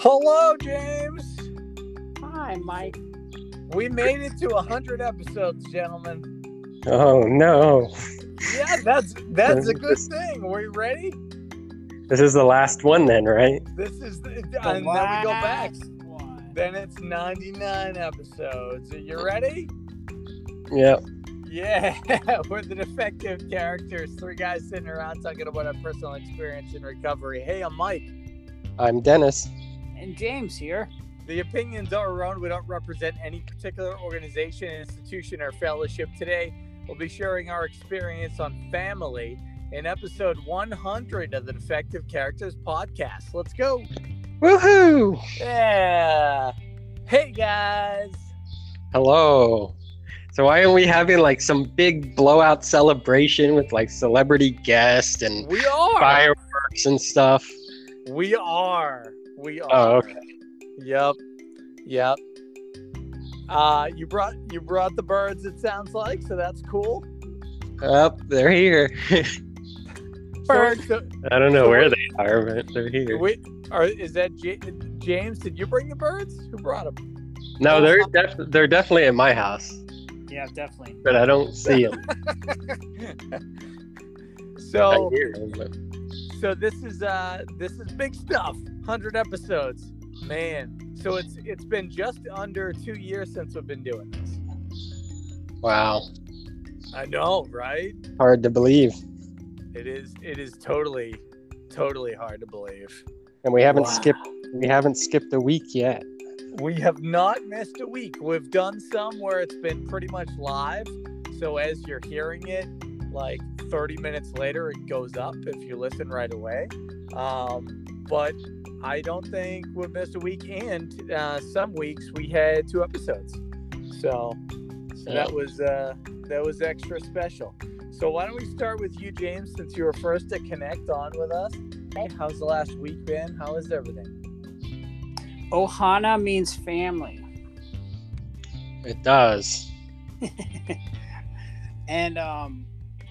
Hello, James. Hi, Mike. We made it to hundred episodes, gentlemen. Oh no. Yeah, that's that's a good thing. Are you ready? This is the last one then, right? This is the, The and then we go back. last one. Then it's ninety nine episodes. Are you ready? Yep. Yeah, we're the defective characters. Three guys sitting around talking about our personal experience in recovery. Hey, I'm Mike. I'm Dennis. And James here. The opinions are our own. We don't represent any particular organization, institution, or fellowship. Today, we'll be sharing our experience on family in episode 100 of the Defective Characters podcast. Let's go. Woohoo! Yeah. Hey, guys. Hello. So why aren't we having like some big blowout celebration with like celebrity guests and We are. fireworks and stuff? We are. We are. Oh, okay. Yep. Yep. Uh, you brought you brought the birds. It sounds like so. That's cool. Up, they're here. So, so, I don't know So where they are, but they're here. wait, are, is that J- James? Did you bring the birds? Who brought them? No, they're def- they're definitely at my house, Yeah, definitely. but I don't see them. so I hear 'em, but- so this is uh this is big stuff. Hundred episodes, man. So it's it's been just under two years since we've been doing this. Wow, I know, right? hard to believe. It is it is totally totally hard to believe. And we haven't Wow. skipped we haven't skipped a week yet. We have not missed a week. We've done some where it's been pretty much live. So as you're hearing it, like 30 minutes later, it goes up if you listen right away. Um, but I don't think we've missed a week. And uh, some weeks we had two episodes. So, so that was uh, that was extra special. So why don't we start with you, James, since you were first to connect on with us? Hey, how's the last week been? How is everything? Ohana means family. It does. and um,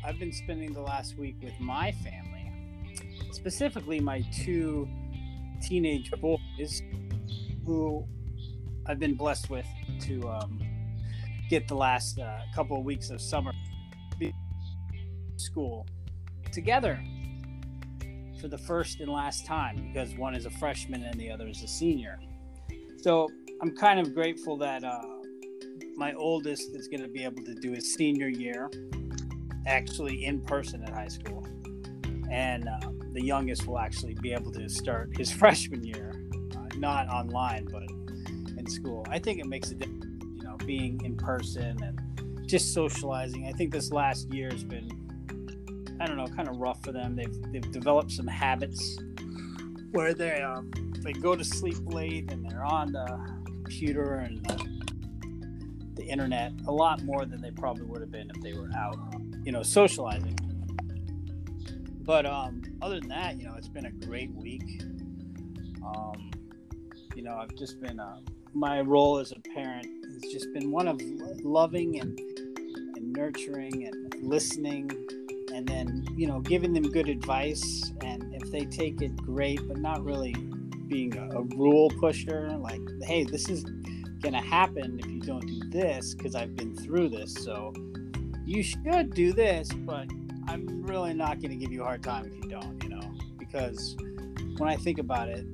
I've been spending the last week with my family, specifically my two teenage boys, who I've been blessed with to um, get the last uh, couple of weeks of summer school together for the first and last time because one is a freshman and the other is a senior. So I'm kind of grateful that uh, my oldest is going to be able to do his senior year actually in person at high school and uh, the youngest will actually be able to start his freshman year uh, not online but in school. I think it makes a difference you know being in person and just socializing. I think this last year has been i don't know kind of rough for them. They've, they've developed some habits where they um, they go to sleep late and they're on the computer and the, the internet a lot more than they probably would have been if they were out, you know, socializing. But um, other than that, you know, it's been a great week. Um, you know, I've just been uh, my role as a parent has just been one of loving and and nurturing and listening, and then you know, giving them good advice. And if they take it, great, but not really being a, a rule pusher. Like, hey, this is gonna happen if you don't do this because I've been through this. So you should do this, but I'm really not gonna give you a hard time if you don't, you know, because when I think about it,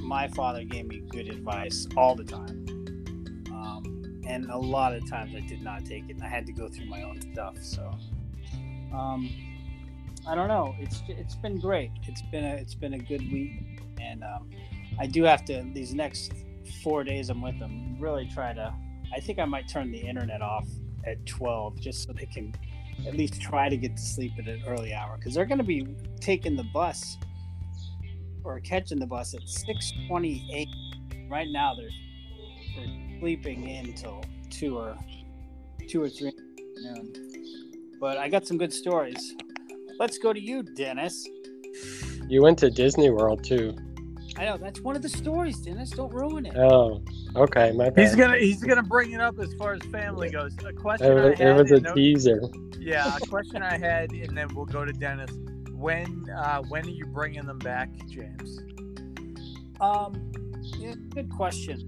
my father gave me good advice all the time. Um, and a lot of times I did not take it and I had to go through my own stuff. So um, I don't know. It's it's been great. It's been a it's been a good week, and um, I do have to these next four days I'm with them really try to. I think I might turn the internet off at 12 just so they can at least try to get to sleep at an early hour because they're going to be taking the bus or catching the bus at 6:28. Right now they're they're sleeping in till two or two or three. But I got some good stories. Let's go to you, Dennis. You went to Disney World too. I know that's one of the stories, Dennis. Don't ruin it. Oh, okay, my bad. He's gonna he's gonna bring it up as far as family goes. A question It I had. it was a no- teaser. yeah, a question I had, and then we'll go to Dennis. When uh, when are you bringing them back, James? Um, Yeah, good question.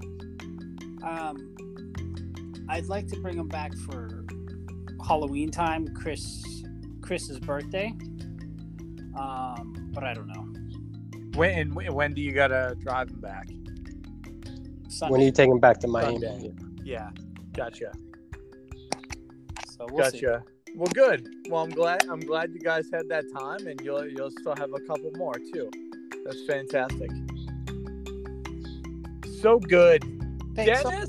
Um, I'd like to bring them back for Halloween time, Chris Chris's birthday. Um, but I don't know. When when do you gotta drive him back? Sunday. When you take him back to Miami? Sunday. Yeah, gotcha, so we'll see. gotcha. Well, good. Well, I'm glad. I'm glad you guys had that time, and you'll you'll still have a couple more too. That's fantastic. So good, Thanks. Dennis.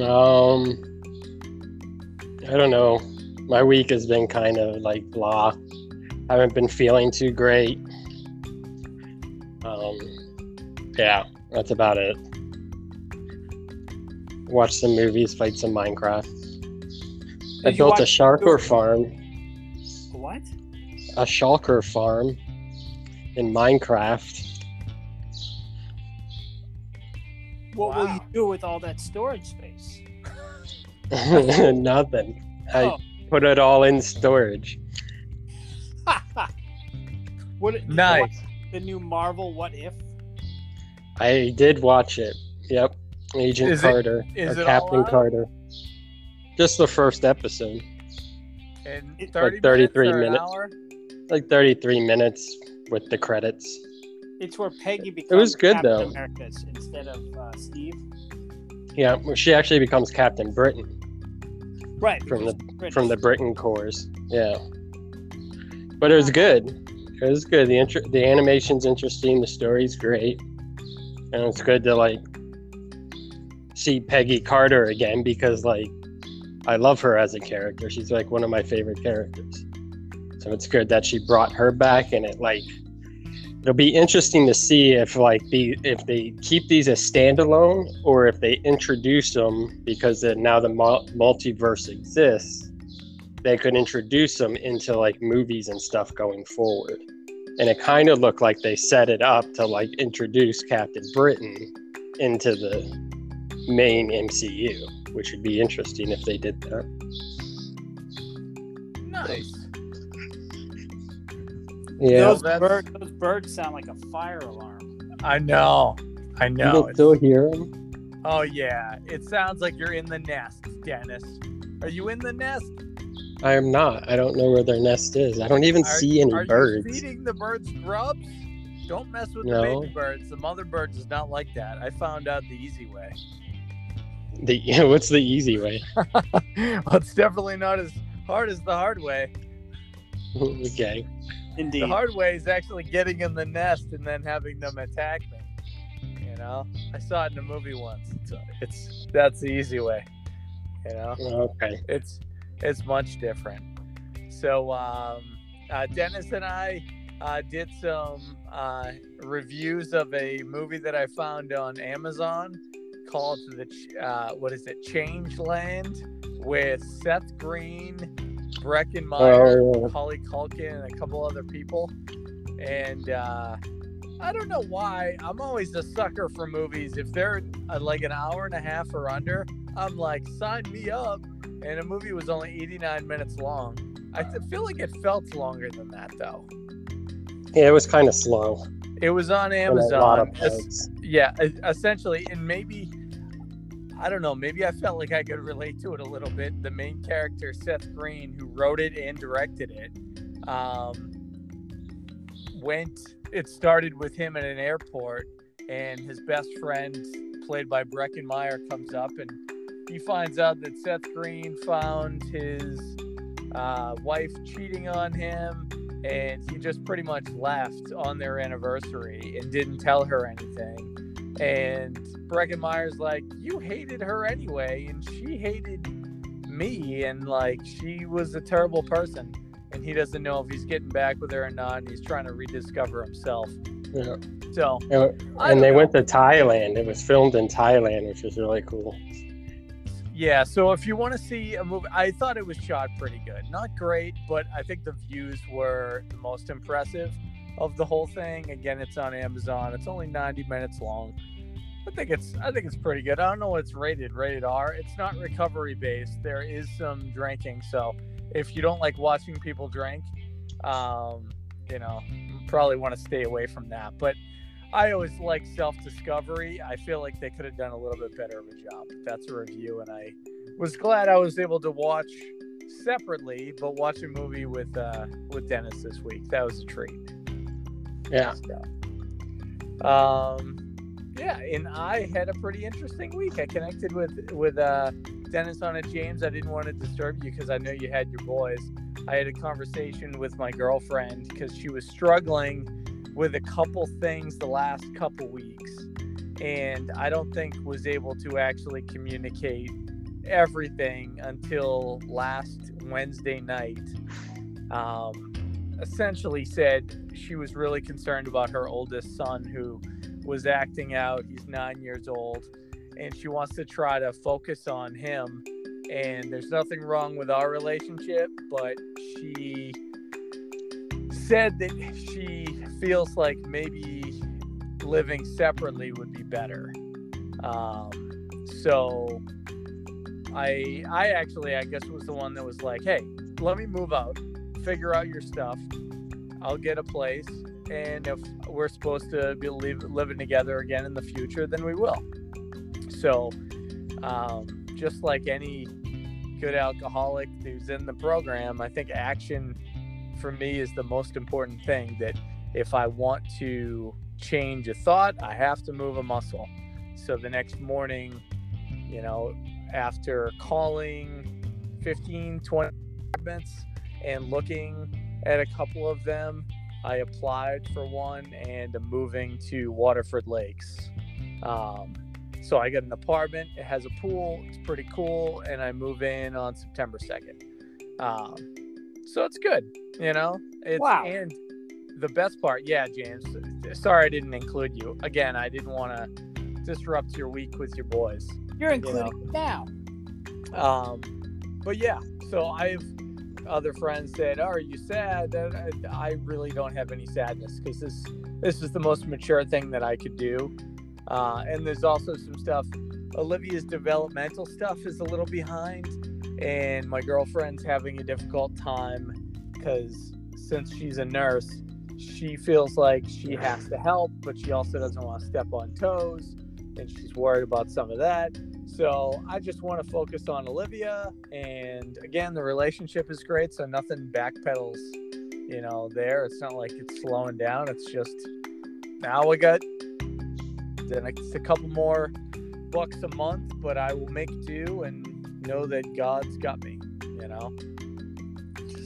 Um, I don't know. My week has been kind of like blah. Haven't been feeling too great. Yeah, that's about it. Watch some movies, fight some Minecraft. I Did you built a watch- shulker farm, What? a shulker farm in Minecraft. What will you Wow. do with all that storage space? Nothing. I Oh. put it all in storage. what? did you Nice. watch The new Marvel What If? I did watch it. Yep. Agent Is Carter is or it Captain out? Carter. Just the first episode. In 30 like 33 minutes. or an minutes. hour? Like 33 minutes with the credits. It's where Peggy becomes it was good, Captain though. America's instead of uh, Steve. Yeah, well, she actually becomes Captain Britain Right. From the- British. from the Britain Corps. Yeah. But it was good. It was good. The inter- the animation's interesting, the story's great. And it's good to like see Peggy Carter again because like I love her as a character. She's like one of my favorite characters. So it's good that she brought her back and it like it'll be interesting to see if like the if they keep these as standalone or if they introduce them because then now the mul- multiverse exists they could introduce them into like movies and stuff going forward and it kind of looked like they set it up to like introduce captain britain into the main mcu which would be interesting if they did that Nice. yeah those, that's- bird, those birds sound like a fire alarm. I know. I you know. can still hear them Oh yeah, it sounds like you're in the nest, Dennis. Are you in the nest? I am not i don't know where their nest is i don't even Are- see any Are birds you feeding the birds grubs? Don't mess with No. the baby birds. The mother bird does not like that. I found out the easy way. the what's the easy way well, it's definitely not as hard as the hard way. okay Indeed. The hard way is actually getting in the nest and then having them attack me. You know, I saw it in a movie once. It's, it's that's the easy way. You know. okay it's it's much different. So um, uh, Dennis and I uh, did some uh, reviews of a movie that I found on Amazon called the uh, what is it Changeland with Seth Green, Breckin Meyer, Oh. Holly Culkin, and a couple other people. And uh, I don't know why I'm always a sucker for movies. If they're uh, like an hour and a half or under, I'm like, sign me up. And a movie was only 89 minutes long. I feel like it felt longer than that though. Yeah, it was kind of slow. It was on in a lot of Amazon. Es- yeah, essentially, and maybe I don't know. Maybe I felt like I could relate to it a little bit. The main character, Seth Green, who wrote it and directed it, um, went. It started with him at an airport, and his best friend, played by Breckin Meyer, comes up and he finds out that Seth Green found his uh, wife cheating on him, and he just pretty much left on their anniversary and didn't tell her anything. And Breckin Meyer's like, You hated her anyway, and she hated me, and like, she was a terrible person. And he doesn't know if he's getting back with her or not, and he's trying to rediscover himself. Yeah. So, I and they know. went to Thailand. It was filmed in Thailand, which was really cool. Yeah, so if you want to see a movie, I thought it was shot pretty good. Not great, but I think the views were the most impressive of the whole thing. Again, it's on Amazon. It's only 90 minutes long. I think it's I think it's pretty good. I don't know what it's rated, rated R. It's not recovery based. There is some drinking, so if you don't like watching people drink, um, you know, probably want to stay away from that. But I always like self discovery. I feel like they could have done a little bit better of a job. That's a review, and I was glad I was able to watch separately, but watch a movie with uh, with Dennis this week. That was a treat. Yeah. So, um, yeah, and I had a pretty interesting week. I connected with with uh, Dennis on it. James, I didn't want to disturb you because I know you had your boys. I had a conversation with my girlfriend because she was struggling with a couple things the last couple weeks, and I don't think was able to actually communicate everything until last Wednesday night. Um, essentially said she was really concerned about her oldest son who was acting out. He's nine years old, and she wants to try to focus on him. And there's nothing wrong with our relationship, but she said that she feels like maybe living separately would be better. Um, so I I actually I guess was the one that was like, hey, let me move out, figure out your stuff. I'll get a place, and if we're supposed to be living together again in the future, then we will. So, um, just like any good alcoholic who's in the program, I think action for me is the most important thing. That if I want to change a thought, I have to move a muscle. So the next morning, you know, after calling 15, 20 apartments and looking at a couple of them, I applied for one and I'm moving to Waterford Lakes. Um, so I get an apartment. It has a pool. It's pretty cool, and I move in on September second. Um, so it's good, you know. It's, Wow. And the best part, yeah, James. Sorry I didn't include you. Again, I didn't want to disrupt your week with your boys. You're including it now. Um, but yeah, so I've other friends said, "Oh, "Are you sad?" And I I really don't have any sadness because this this is the most mature thing that I could do. Uh, and there's also some stuff. Olivia's developmental stuff is a little behind, and my girlfriend's having a difficult time because since she's a nurse, she feels like she has to help, but she also doesn't want to step on toes, and she's worried about some of that. So I just want to focus on Olivia. And again, the relationship is great. So nothing backpedals, you know, there. It's not like it's slowing down. It's just now we got then it's a couple more bucks a month, but I will make do and know that God's got me, you know?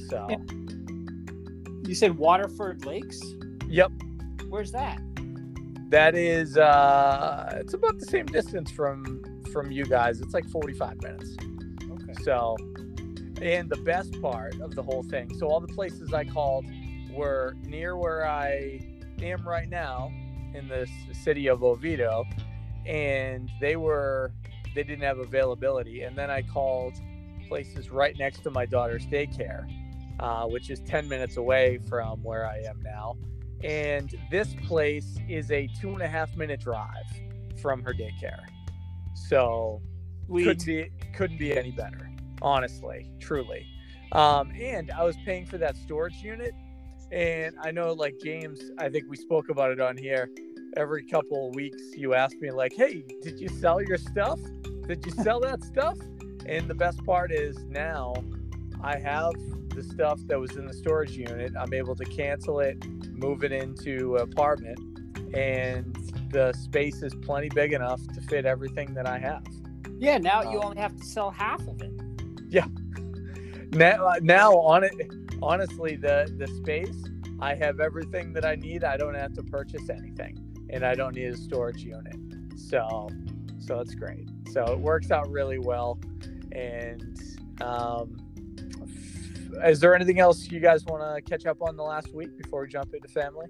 So, Yeah. You said Waterford Lakes. yep. Where's that? That is, uh, it's about the same distance from from you guys. It's like 45 minutes. Okay. So, and the best part of the whole thing, so all the places I called were near where I am right now in the city of Oviedo, and they were they didn't have availability. And then I called places right next to my daughter's daycare, uh, which is 10 minutes away from where I am now. And this place is a two and a half minute drive from her daycare. So couldn't be couldn't be any better honestly truly um and i was paying for that storage unit and i know like james i think we spoke about it on here every couple of weeks you ask me like hey did you sell your stuff did you sell that stuff and the best part is now i have the stuff that was in the storage unit i'm able to cancel it move it into an apartment and the space is plenty big enough to fit everything that i have Yeah. Now you Um, only have to sell half of it. Yeah. Now, uh, now on it honestly the the space i have everything that i need i don't have to purchase anything and i don't need a storage unit so so it's great so it works out really well and um is there anything else you guys want to catch up on the last week before we jump into family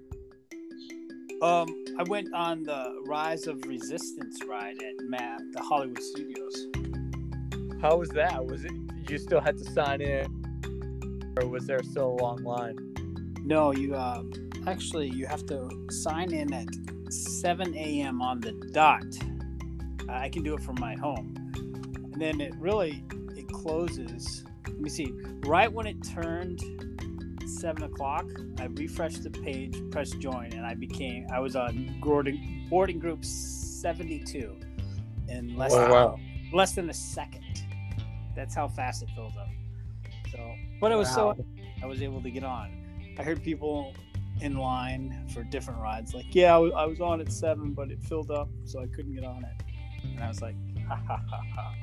Um, I went on the Rise of Resistance ride at Matt, the Hollywood Studios. how was that was it you still had to sign in or was there still a long line No, you um, actually you have to sign in at 7 a.m. on the dot. I can do it from my home, and then it really it closes. Let me see. Right when it turned seven o'clock. I refreshed the page, pressed join, and I became I was on boarding boarding group seventy two in less Oh, than, wow. less than a second. That's how fast it filled up. So, but it was Wow. so I was able to get on. I heard people in line for different rides like, yeah, I was on at seven, but it filled up, so I couldn't get on it. And I was like, ha ha ha ha.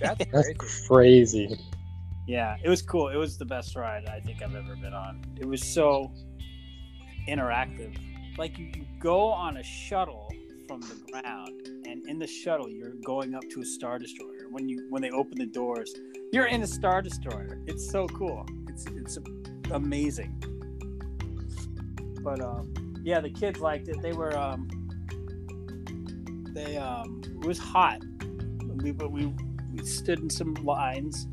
That's That's crazy. crazy. Yeah, it was cool. It was the best ride I think I've ever been on. It was so interactive. Like you, you go on a shuttle from the ground, and in the shuttle you're going up to a star destroyer. When you when they open the doors, you're in a star destroyer. It's so cool. It's it's amazing. But um, yeah, the kids liked it. They were um, they um, it was hot. We but we we stood in some lines,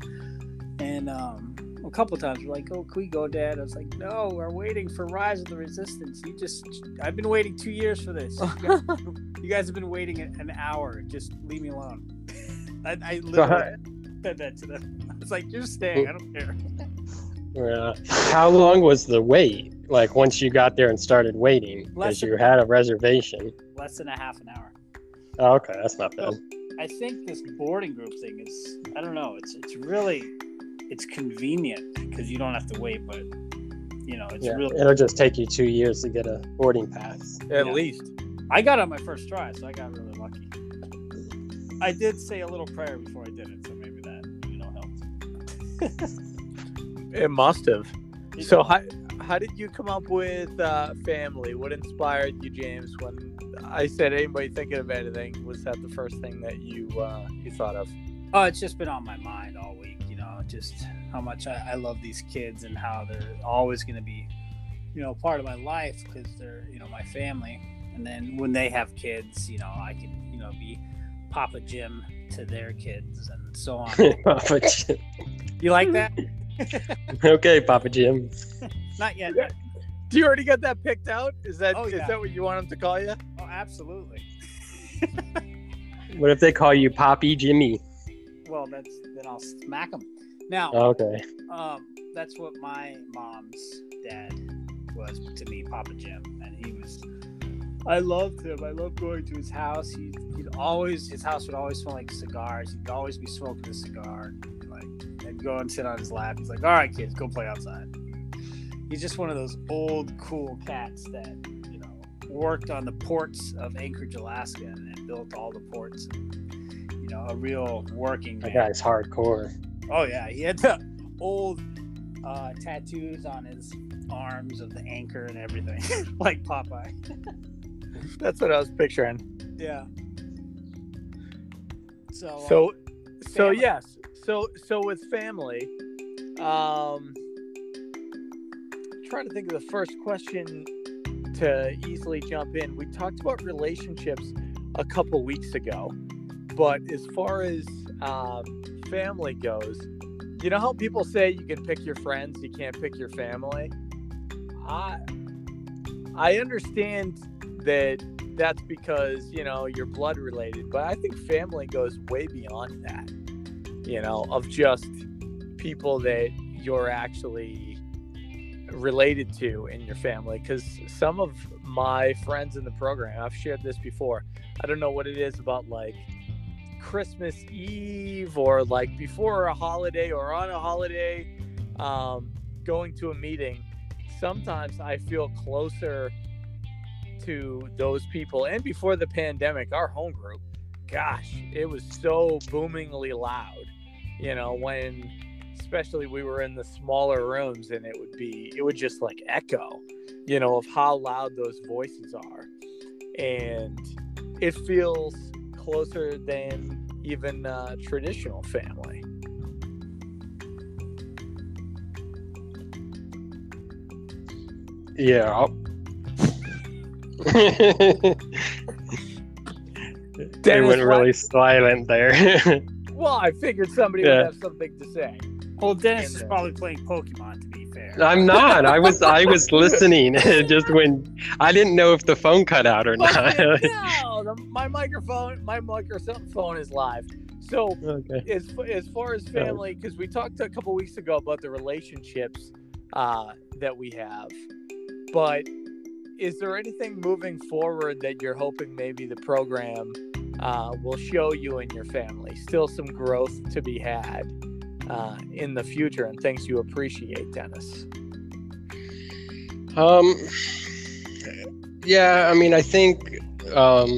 and um, a couple times we're like, "Oh, can we go, Dad?" I was like, "No, we're waiting for Rise of the Resistance. You just, I've been waiting two years for this. You guys, you guys have been waiting an hour. Just leave me alone." I, I literally said that to them. I was like, "You're staying. I don't care." Yeah. How long was the wait? Like once you got there and started waiting, because you had a reservation. Less than a half an hour. Oh, okay, that's not bad. I think this boarding group thing is I don't know, it's it's really it's convenient because you don't have to wait, but you know, it's Yeah, really it'll just take you two years to get a boarding pass. At Yeah. least. I got on my first try, so I got really lucky. I did say a little prayer before I did it, so maybe that, you know, helped. It must have. So how, how did you come up with uh, family? What inspired you, James? When I said anybody thinking of anything, was that the first thing that you uh, you thought of? Oh, it's just been on my mind all week, you know, just how much I, I love these kids and how they're always going to be, you know, part of my life because they're, you know, my family. And then when they have kids, you know, I can, you know, be Papa Jim to their kids and so on. Papa Jim. you like that? okay, Papa Jim. Not yet. Do you already got that picked out? Is that is Oh, yeah. that what you want him to call you? Oh, absolutely. What if they call you Poppy Jimmy? Well, that's then I'll smack them. Now, Okay. um, that's what my mom's dad was to me, Papa Jim, and he was. I loved him. I loved going to his house. He, he'd always his house would always smell like cigars. He'd always be smoking a cigar. Like I'd go and sit on his lap. He's like, "All right, kids, go play outside." He's just one of those old cool cats that you know worked on the ports of Anchorage, Alaska, and, built all the ports. And, you know, a real working That man. guy's hardcore. Oh yeah, he had the old uh, tattoos on his arms of the anchor and everything, like Popeye. That's what I was picturing. Yeah. So. So, so family. yes. So, so with family, um, trying to think of the first question to easily jump in. We talked about relationships a couple weeks ago, but as far as um, family goes, you know how people say you can pick your friends, you can't pick your family. I I understand that that's because you know you're blood related but i think family goes way beyond that you know of just people that you're actually related to in your family because some of my friends in the program i've shared this before i don't know what it is about like christmas eve or like before a holiday or on a holiday um, going to a meeting sometimes i feel closer to those people. And before the pandemic our home group gosh it was so boomingly loud you know when especially we were in the smaller rooms and it would be it would just like echo you know of how loud those voices are and it feels closer than even uh, traditional family Yeah. Dennis, went really silent there. well i figured somebody Yeah. would have something to say well, Dennis is probably playing Pokemon. To be fair. I'm not. I was I was listening just when I didn't know if the phone cut out or not. no, the, my microphone, my microphone is live. So okay. as as far as family, because we talked a couple weeks ago about the relationships uh, that we have. But is there anything moving forward that you're hoping maybe the program uh, will show you and your family? Still some growth to be had uh, in the future, and things you appreciate, Dennis. Um, yeah, I mean, I think um,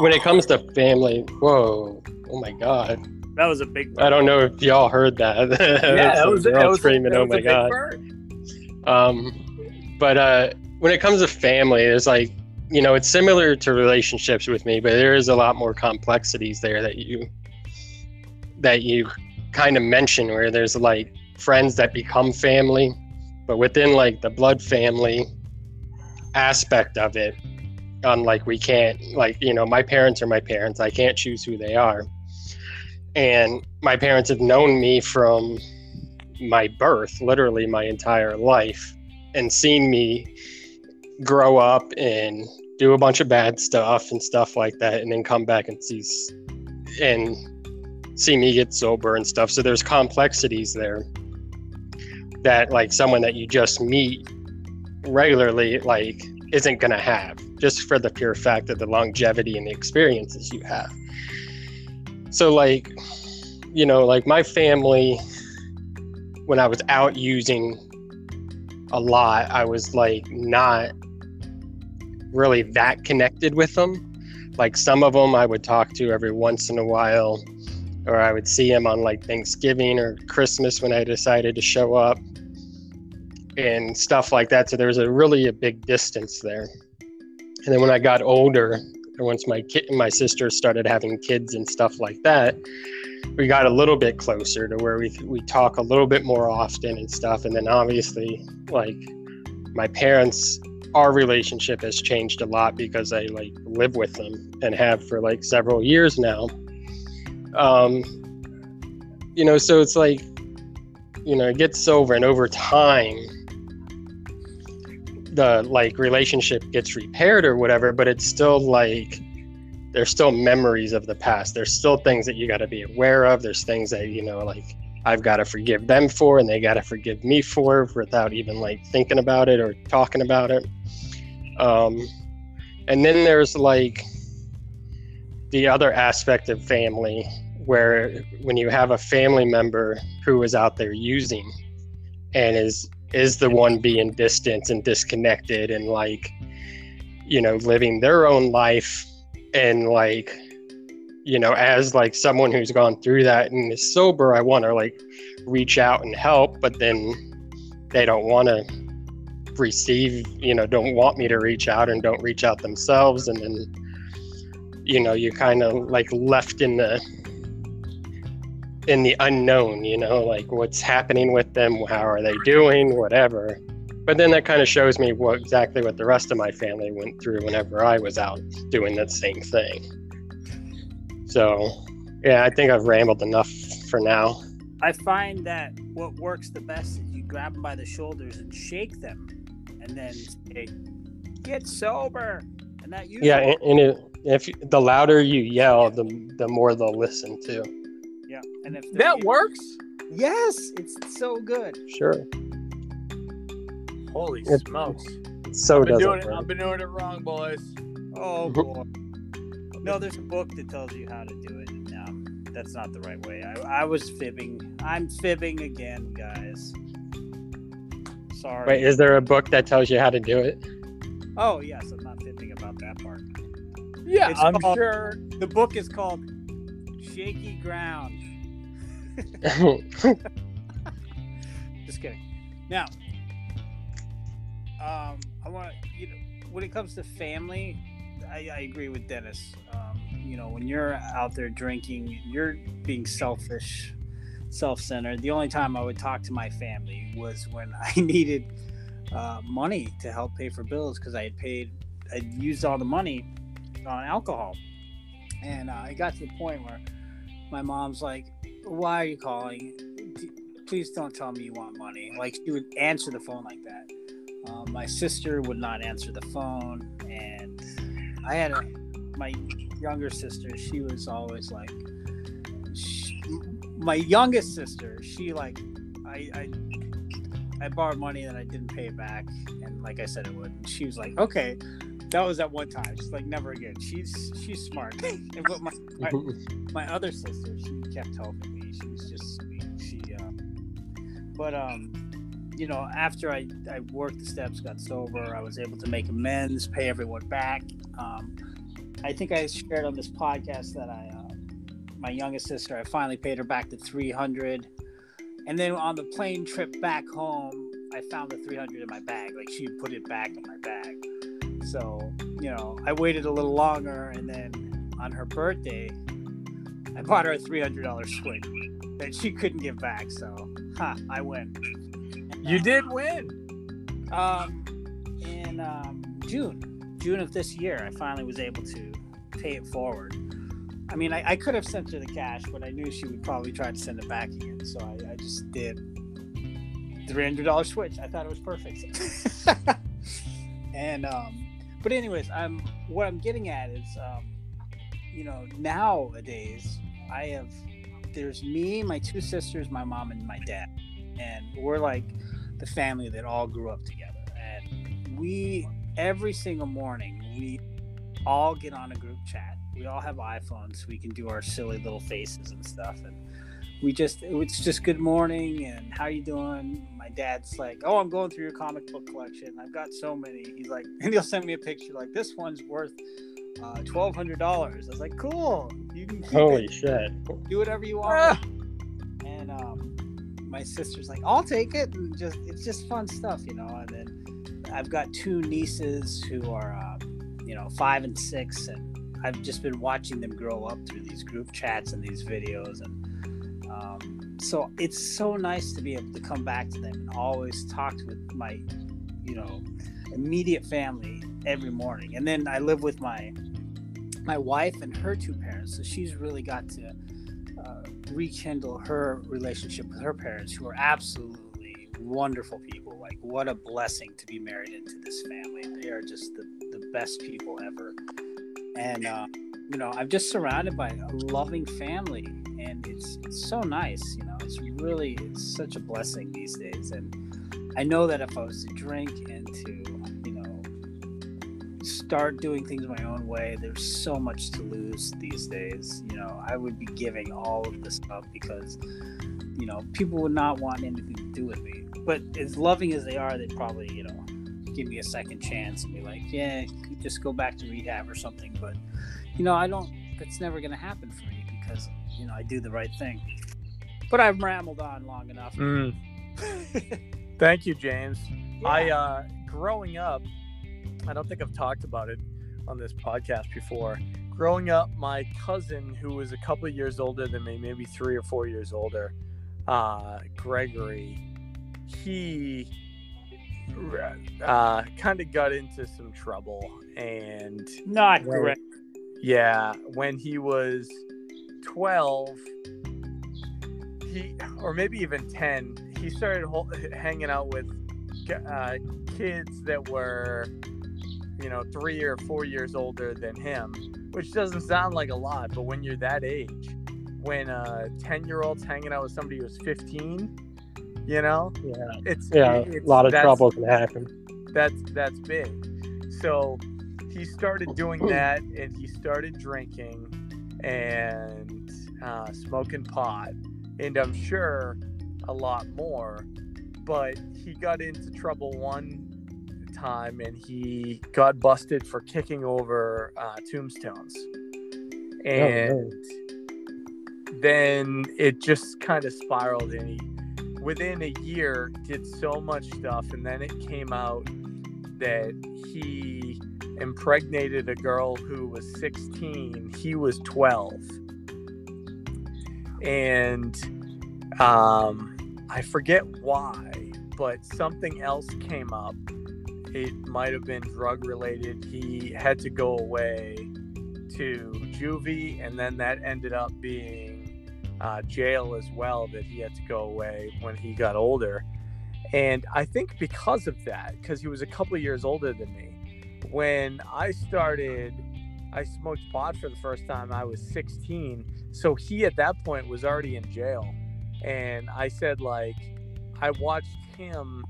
when it comes to family, whoa, oh my god, That was a big. I don't know if y'all heard that. Yeah, that was, They're that all was screaming, that oh was a my big god. bird. Um, but uh, when it comes to family, it's like you know, it's similar to relationships with me, but there is a lot more complexities there that you that you kind of mention where there's like friends that become family, but within like the blood family aspect of it, um, unlike we can't like you know, my parents are my parents. I can't choose who they are, and my parents have known me from my birth, literally my entire life, and seen me grow up and do a bunch of bad stuff and stuff like that, and then come back and see and see me get sober and stuff. So there's complexities there that like someone that you just meet regularly like isn't gonna have just for the pure fact of the longevity and the experiences you have. So like you know, like my family when I was out using a lot, I was like not really that connected with them. Like some of them I would talk to every once in a while, or I would see him on like Thanksgiving or Christmas when I decided to show up and stuff like that. So there was a really a big distance there. And then when I got older, once my kid, my sister started having kids and stuff like that, we got a little bit closer to where we we talk a little bit more often and stuff. And then obviously, like my parents, our relationship has changed a lot because I like live with them and have for like several years now. Um, you know, so it's like, you know, it gets over and over time, the like relationship gets repaired or whatever, but it's still like there's still memories of the past. There's still things that you got to be aware of. There's things that, you know, like I've got to forgive them for and they got to forgive me for without even like thinking about it or talking about it. Um, and then there's like the other aspect of family where when you have a family member who is out there using and is is the one being distant and disconnected and like you know living their own life and like you know as like someone who's gone through that and is sober i want to like reach out and help but then they don't want to receive you know don't want me to reach out and don't reach out themselves. And then you know you kind of like left in the in the unknown you know like what's happening with them how are they doing whatever. But then that kind of shows me what exactly what the rest of my family went through whenever i was out doing that same thing. So yeah i think i've rambled enough for now. I find that what works the best is you grab them by the shoulders and shake them, and then say, "Get sober." And that usually yeah and, and it, if the louder you yell the the more they'll listen to yeah. And if they're- That works. yes, it's so good. sure Holy It- smokes! so I've been does doing it it. work. I've been doing it wrong, boys. Oh boy. No, there's a book that tells you how to do it. No, um, that's not the right way. I, I was fibbing. I'm fibbing again, guys. Sorry. wait is there a book that tells you how to do it oh yes, I'm not fibbing about that part. Yeah, It's I'm called- sure. The book is called Shaky Ground. Just kidding. Now, um, I want to, you know, when it comes to family, I, I agree with Dennis. Um, you know, when you're out there drinking, you're being selfish, self centered. The only time I would talk to my family was when I needed uh, money to help pay for bills because I had paid, I'd used all the money on alcohol. And uh, I got to the point where my mom's like, Why are you calling? Please don't tell me you want money. Like, she would answer the phone like that. Um, my sister would not answer the phone. And I had a, my younger sister, she was always like, she, my youngest sister, she like, I, I I borrowed money that I didn't pay back, and like I said, it would. She was like, "Okay." That was at one time. She's like, "Never again." She's she's smart. and but my, my my other sister, she kept helping me. She was just sweet. She, uh, but um, you know, after I I worked the steps, got sober, I was able to make amends, pay everyone back. Um, I think I shared on this podcast that I, uh, my youngest sister, I finally paid her back the three hundred, and then on the plane trip back home, I found the three hundred in my bag. Like she put it back in my bag. So you know, I waited a little longer, and then on her birthday, I bought her a three hundred dollar switch that she couldn't give back. So, ha, I win. You did win. Um, in um, June, June of this year, I finally was able to pay it forward. I mean, I, I could have sent her the cash, but I knew she would probably try to send it back again. So I, I just did three hundred dollar switch. I thought it was perfect. and um, but anyways, I'm what I'm getting at is um, you know, nowadays I have there's me, my two sisters, my mom, and my dad, and we're like the family that all grew up together. And we every single morning we all get on a group chat. We all have iPhones. We can do our silly little faces and stuff, and we just it's just good morning and how you doing my dad's like oh i'm going through your comic book collection i've got so many he's like and he'll send me a picture like this one's worth uh, twelve hundred dollars. I was like, cool. You can Holy it. shit! Do whatever you want. and um, my sister's like, I'll take it. And just it's just fun stuff, you know. And then I've got two nieces who are, uh, you know, five and six, and I've just been watching them grow up through these group chats and these videos, and um, so it's so nice to be able to come back to them and always talk with my, you know, immediate family every morning. And then I live with my my wife and her two parents, so she's really got to uh, rekindle her relationship with her parents, who are absolutely wonderful people. Like, what a blessing to be married into this family. They are just the, the best people ever. And, uh, you know, I'm just surrounded by a loving family, and it's, it's so nice. You know, it's really, it's such a blessing these days. And I know that if I was to drink and to you know start doing things my own way, there's so much to lose these days. You know, I would be giving all of this up because, you know, people would not want anything to do with me. But as loving as they are, they'd probably, you know, give me a second chance and be like, yeah, just go back to rehab or something. But, you know, I don't, that's never going to happen for me because, you know, I do the right thing. But I've rambled on long enough. Mm. Thank you, James. Yeah. I, uh, growing up, I don't think I've talked about it on this podcast before. Growing up, my cousin, who was a couple of years older than me, maybe three or four years older, uh, Gregory, he uh, kind of got into some trouble. And not when, Yeah, when he was 12, he, or maybe even 10, he started hanging out with uh, kids that were you know, three or four years older than him, which doesn't sound like a lot, but when you're that age, when a 10 year old's hanging out with somebody who's 15, you know, yeah, it's yeah, it's, a lot of trouble can happen. That's that's big. So he started doing that, and he started drinking and uh, smoking pot, and I'm sure a lot more. But he got into trouble one time and he got busted for kicking over uh, tombstones. Oh, and oh, then it just kind of spiraled and he within a year did so much stuff and then it came out that he impregnated a girl who was 16 he was 12 and um i forget why but something else came up it might have been drug related. He had to go away to juvie, and then that ended up being uh, jail as well. That he had to go away when he got older, and I think because of that, because he was a couple of years older than me, when I started. I smoked pot for the first time. I was 16. So he at that point was already in jail. And I said, like, I watched him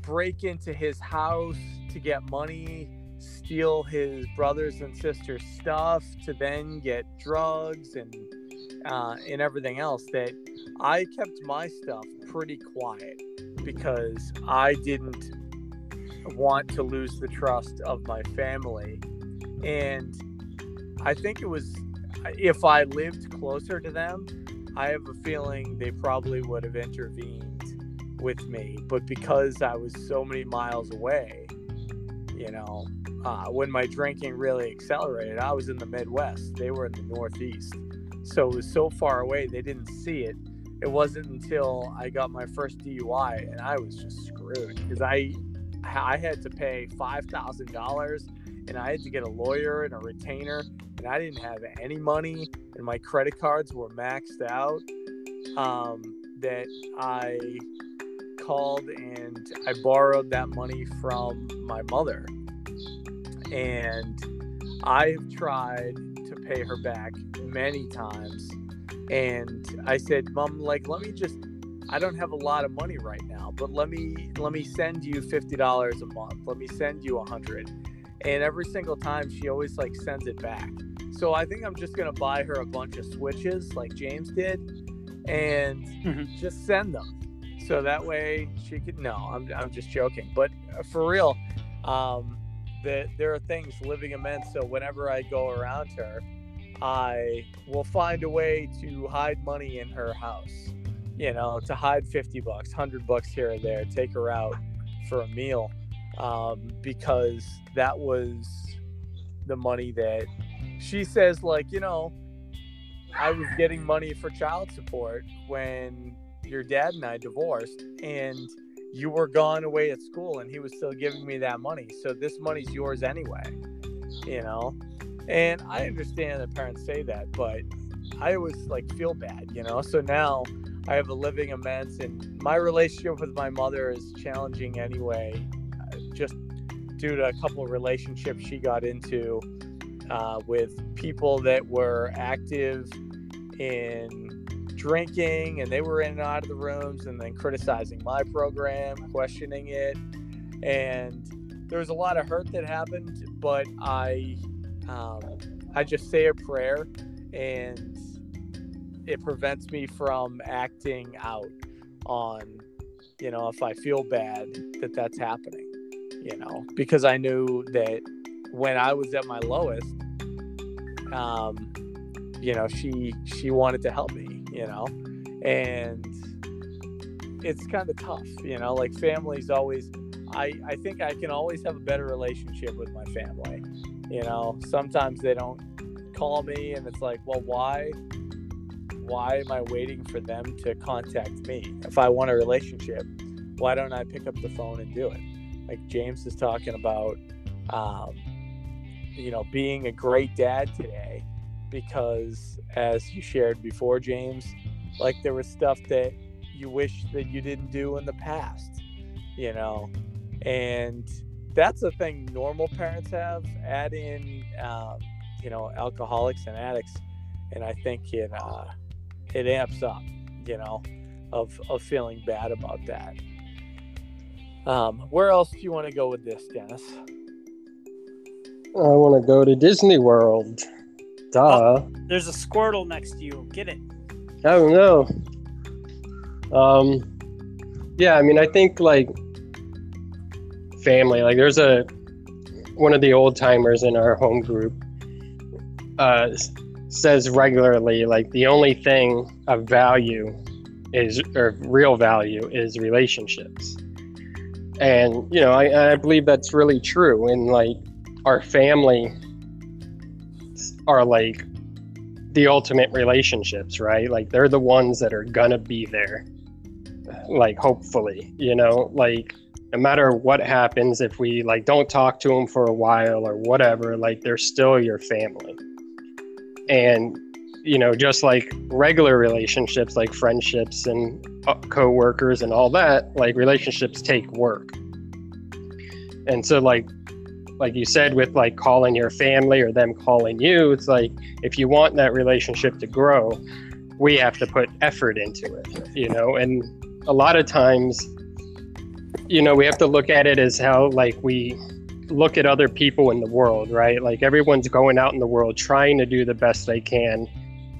break into his house to get money, steal his brothers and sisters' stuff, to then get drugs and uh, and everything else. That I kept my stuff pretty quiet because I didn't want to lose the trust of my family, and I think it was if I lived closer to them, I have a feeling they probably would have intervened with me. But because I was so many miles away, you know, uh, when my drinking really accelerated, I was in the Midwest. They were in the Northeast. So it was so far away, they didn't see it. It wasn't until I got my first DUI and I was just screwed because I I had to pay five thousand dollars and I had to get a lawyer and a retainer and I didn't have any money and my credit cards were maxed out. Um, that I called and I borrowed that money from my mother. And I've tried pay her back many times. And I said, Mom, like, let me just, I don't have a lot of money right now, but let me, let me send you $50 a month. Let me send you a hundred. And every single time she always like sends it back. So I think I'm just going to buy her a bunch of switches like James did and mm-hmm. just send them so that way she could no i'm, I'm just joking but uh, for real um that there are things living amends so whenever i go around her i will find a way to hide money in her house you know to hide 50 bucks 100 bucks here or there take her out for a meal um, because that was the money that she says like you know i was getting money for child support when your dad and I divorced and you were gone away at school and he was still giving me that money. So this money's yours anyway, you know? And I understand that parents say that, but I always like feel bad, you know? So now I have a living amends and my relationship with my mother is challenging anyway, uh, just due to a couple of relationships she got into uh, with people that were active in drinking and they were in and out of the rooms and then criticizing my program, questioning it. And there was a lot of hurt that happened, but I um, I just say a prayer and it prevents me from acting out on you know if I feel bad that that's happening, you know, because I knew that when I was at my lowest um, you know she she wanted to help me you know, and it's kind of tough, you know, like family's always, I, I think I can always have a better relationship with my family. You know, sometimes they don't call me and it's like, well, why? Why am I waiting for them to contact me? If I want a relationship, why don't I pick up the phone and do it? Like James is talking about, um, you know, being a great dad today because as you shared before james like there was stuff that you wish that you didn't do in the past you know and that's a thing normal parents have add in um, you know alcoholics and addicts and i think it uh, it amps up you know of of feeling bad about that um, where else do you want to go with this dennis i want to go to disney world Duh. Oh, there's a Squirtle next to you. Get it. Oh no. Um. Yeah, I mean, I think like family. Like, there's a one of the old timers in our home group uh, says regularly, like the only thing of value is or real value is relationships. And you know, I, I believe that's really true. And like our family are like the ultimate relationships, right? Like they're the ones that are gonna be there. Like hopefully, you know, like no matter what happens, if we like don't talk to them for a while or whatever, like they're still your family. And you know, just like regular relationships, like friendships and uh, co-workers and all that, like relationships take work. And so like like you said with like calling your family or them calling you it's like if you want that relationship to grow we have to put effort into it you know and a lot of times you know, we have to look at it as how like we look at other people in the world, right? Like everyone's going out in the world trying to do the best they can.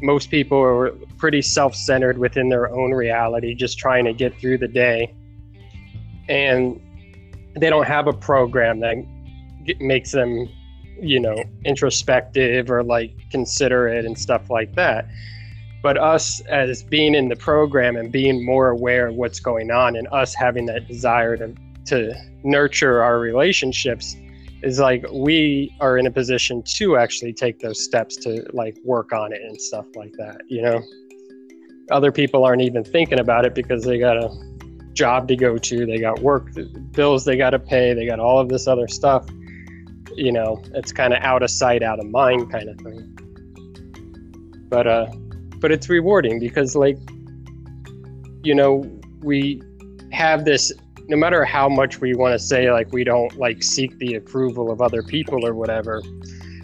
Most people are pretty self-centered within their own reality, just trying to get through the day. And they don't have a program that makes them, you know, introspective or like considerate and stuff like that. But us as being in the program and being more aware of what's going on and us having that desire to to nurture our relationships is like we are in a position to actually take those steps to like work on it and stuff like that you know? Other people aren't even thinking about it because they got a job to go to they got work bills they got to pay they got all of this other stuff you know? It's kind of out of sight out of mind kind of thing. But uh but it's rewarding because like you know we have this no matter how much we want to say like we don't like seek the approval of other people or whatever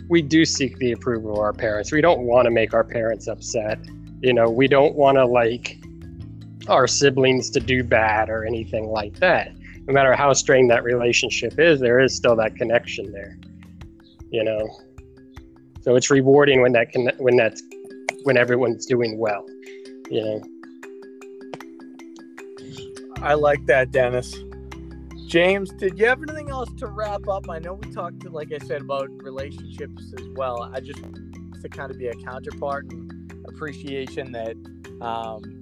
we do seek the approval of our parents. We don't want to make our parents upset. You know we don't want to like our siblings to do bad or anything like that. No matter how strained that relationship is there is still that connection there you know? So it's rewarding when that can when that's when everyone's doing well you know I like that, Dennis. James, did you have anything else to wrap up? I know we talked, like I said, about relationships as well. I just to kind of be a counterpart and appreciation that, um,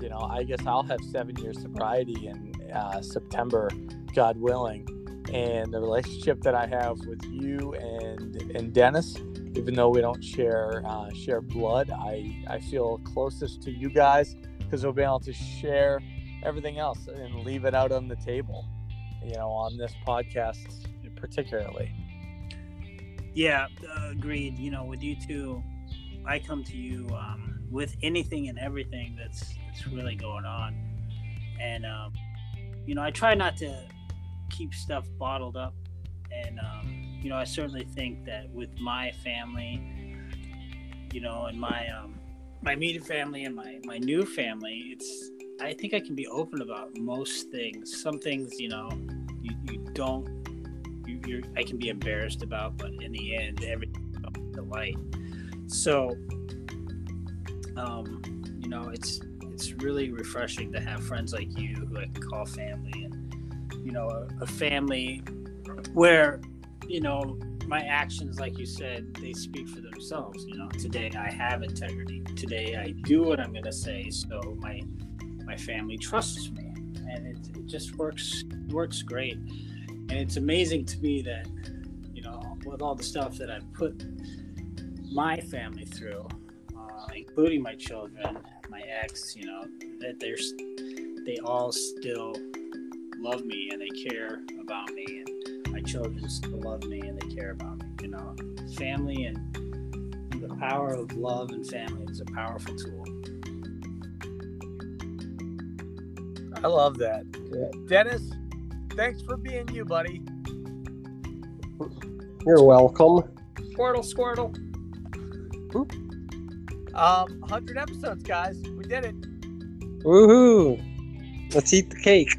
you know, I guess I'll have seven years sobriety in uh, September, God willing, and the relationship that I have with you and and Dennis, even though we don't share uh, share blood, I I feel closest to you guys because we'll be able to share everything else and leave it out on the table, you know, on this podcast particularly. Yeah, agreed. You know, with you two, I come to you um, with anything and everything that's that's really going on, and um, you know, I try not to keep stuff bottled up, and um, you know, I certainly think that with my family, you know, and my um, my immediate family and my my new family, it's I think I can be open about most things. Some things, you know, you, you don't, you, you're, I can be embarrassed about, but in the end, everything comes to light. So, um, you know, it's it's really refreshing to have friends like you who I can call family, and you know, a, a family where, you know, my actions, like you said, they speak for themselves. You know, today I have integrity. Today I do what I'm going to say. So my my family trusts me, and it, it just works works great. And it's amazing to me that you know with all the stuff that I've put my family through, uh, including my children, my ex, you know that they're they all still love me and they care about me, and children still love me and they care about me. You know, family and the power of love and family is a powerful tool. I love that. Yeah. Dennis, thanks for being you, buddy. You're welcome. Squirtle, squirtle. Um, 100 episodes, guys. We did it. Woohoo! Let's eat the cake.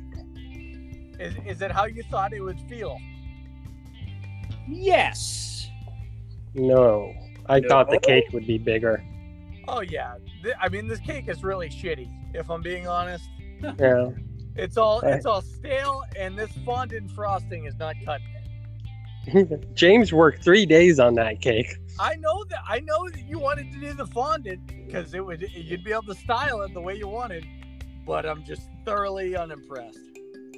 Is, is it how you thought it would feel? Yes. No. I no. thought the cake would be bigger. Oh, yeah. I mean, this cake is really shitty, if I'm being honest yeah. It's all it's all stale, and this fondant frosting is not cutting it. James worked three days on that cake. I know that. I know that you wanted to do the fondant because it would you'd be able to style it the way you wanted, but I'm just thoroughly unimpressed.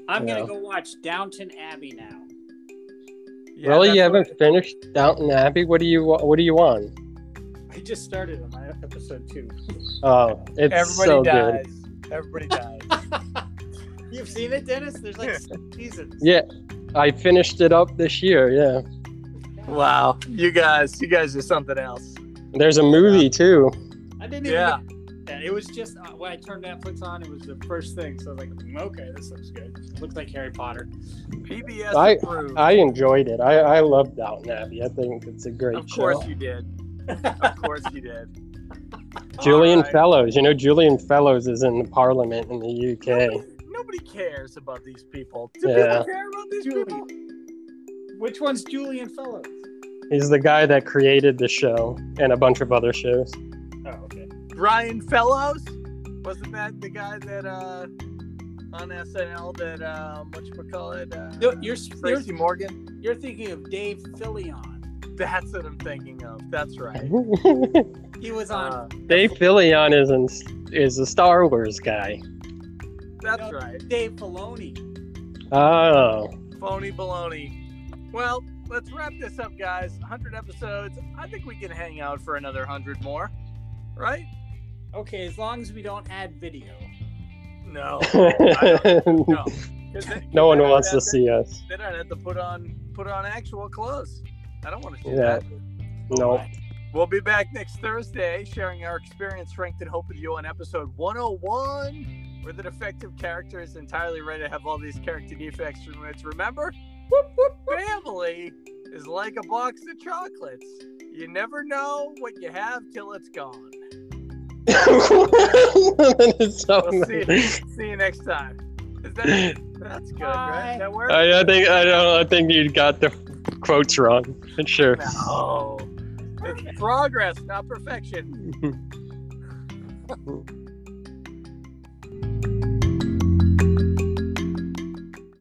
I'm yeah. gonna go watch Downton Abbey now. Yeah, really, you haven't what... finished Downton Abbey? What do you What do you want? I just started on my episode two. Oh, it's Everybody so dies. good. Everybody dies. You've seen it, Dennis? There's like seasons. Yeah, I finished it up this year. Yeah. Wow, you guys, you guys are something else. There's a movie too. I didn't even. Yeah. It was just uh, when I turned Netflix on, it was the first thing. So I was like, mm, okay, this looks good. It looks like Harry Potter. PBS I, approved. I enjoyed it. I, I loved Downton Abbey. I think it's a great show. Of course show. you did. of course you did. Julian right. Fellowes. You know, Julian Fellowes is in the Parliament in the UK. Nobody, nobody cares about these people. Do Yeah. people care about these Julie. people? Which one's Julian Fellowes? He's the guy that created the show and a bunch of other shows. Brian Fellows? Wasn't that the guy that uh on SNL that um what you call it? Uh, No, you're, you're Tracy Morgan? you're thinking of Dave Fillion. That's what I'm thinking of. That's right. He was on. Uh, Dave Fillion is in, is a Star Wars guy. that's No. right. Dave Filoni. Oh, Phony baloney. Well, let's wrap this up, guys. 100 episodes. I think we can hang out for another 100 more, right? Okay, as long as we don't add video. No. No. no 'Cause then- one I'd wants to have see us. Then I'd have to put on put on actual clothes. I don't want to do Yeah. that. No. We'll be back next Thursday sharing our experience, strength, and hope with you on episode 101, where the defective character is entirely ready to have all these character defects removed. Remember, whoop, whoop, family is like a box of chocolates. You never know what you have till it's gone. It's so We'll see, many. see you next time. That, that's good, right? That works? I, I think I don't. I think you got the quotes wrong. But sure. No. It's progress, not perfection.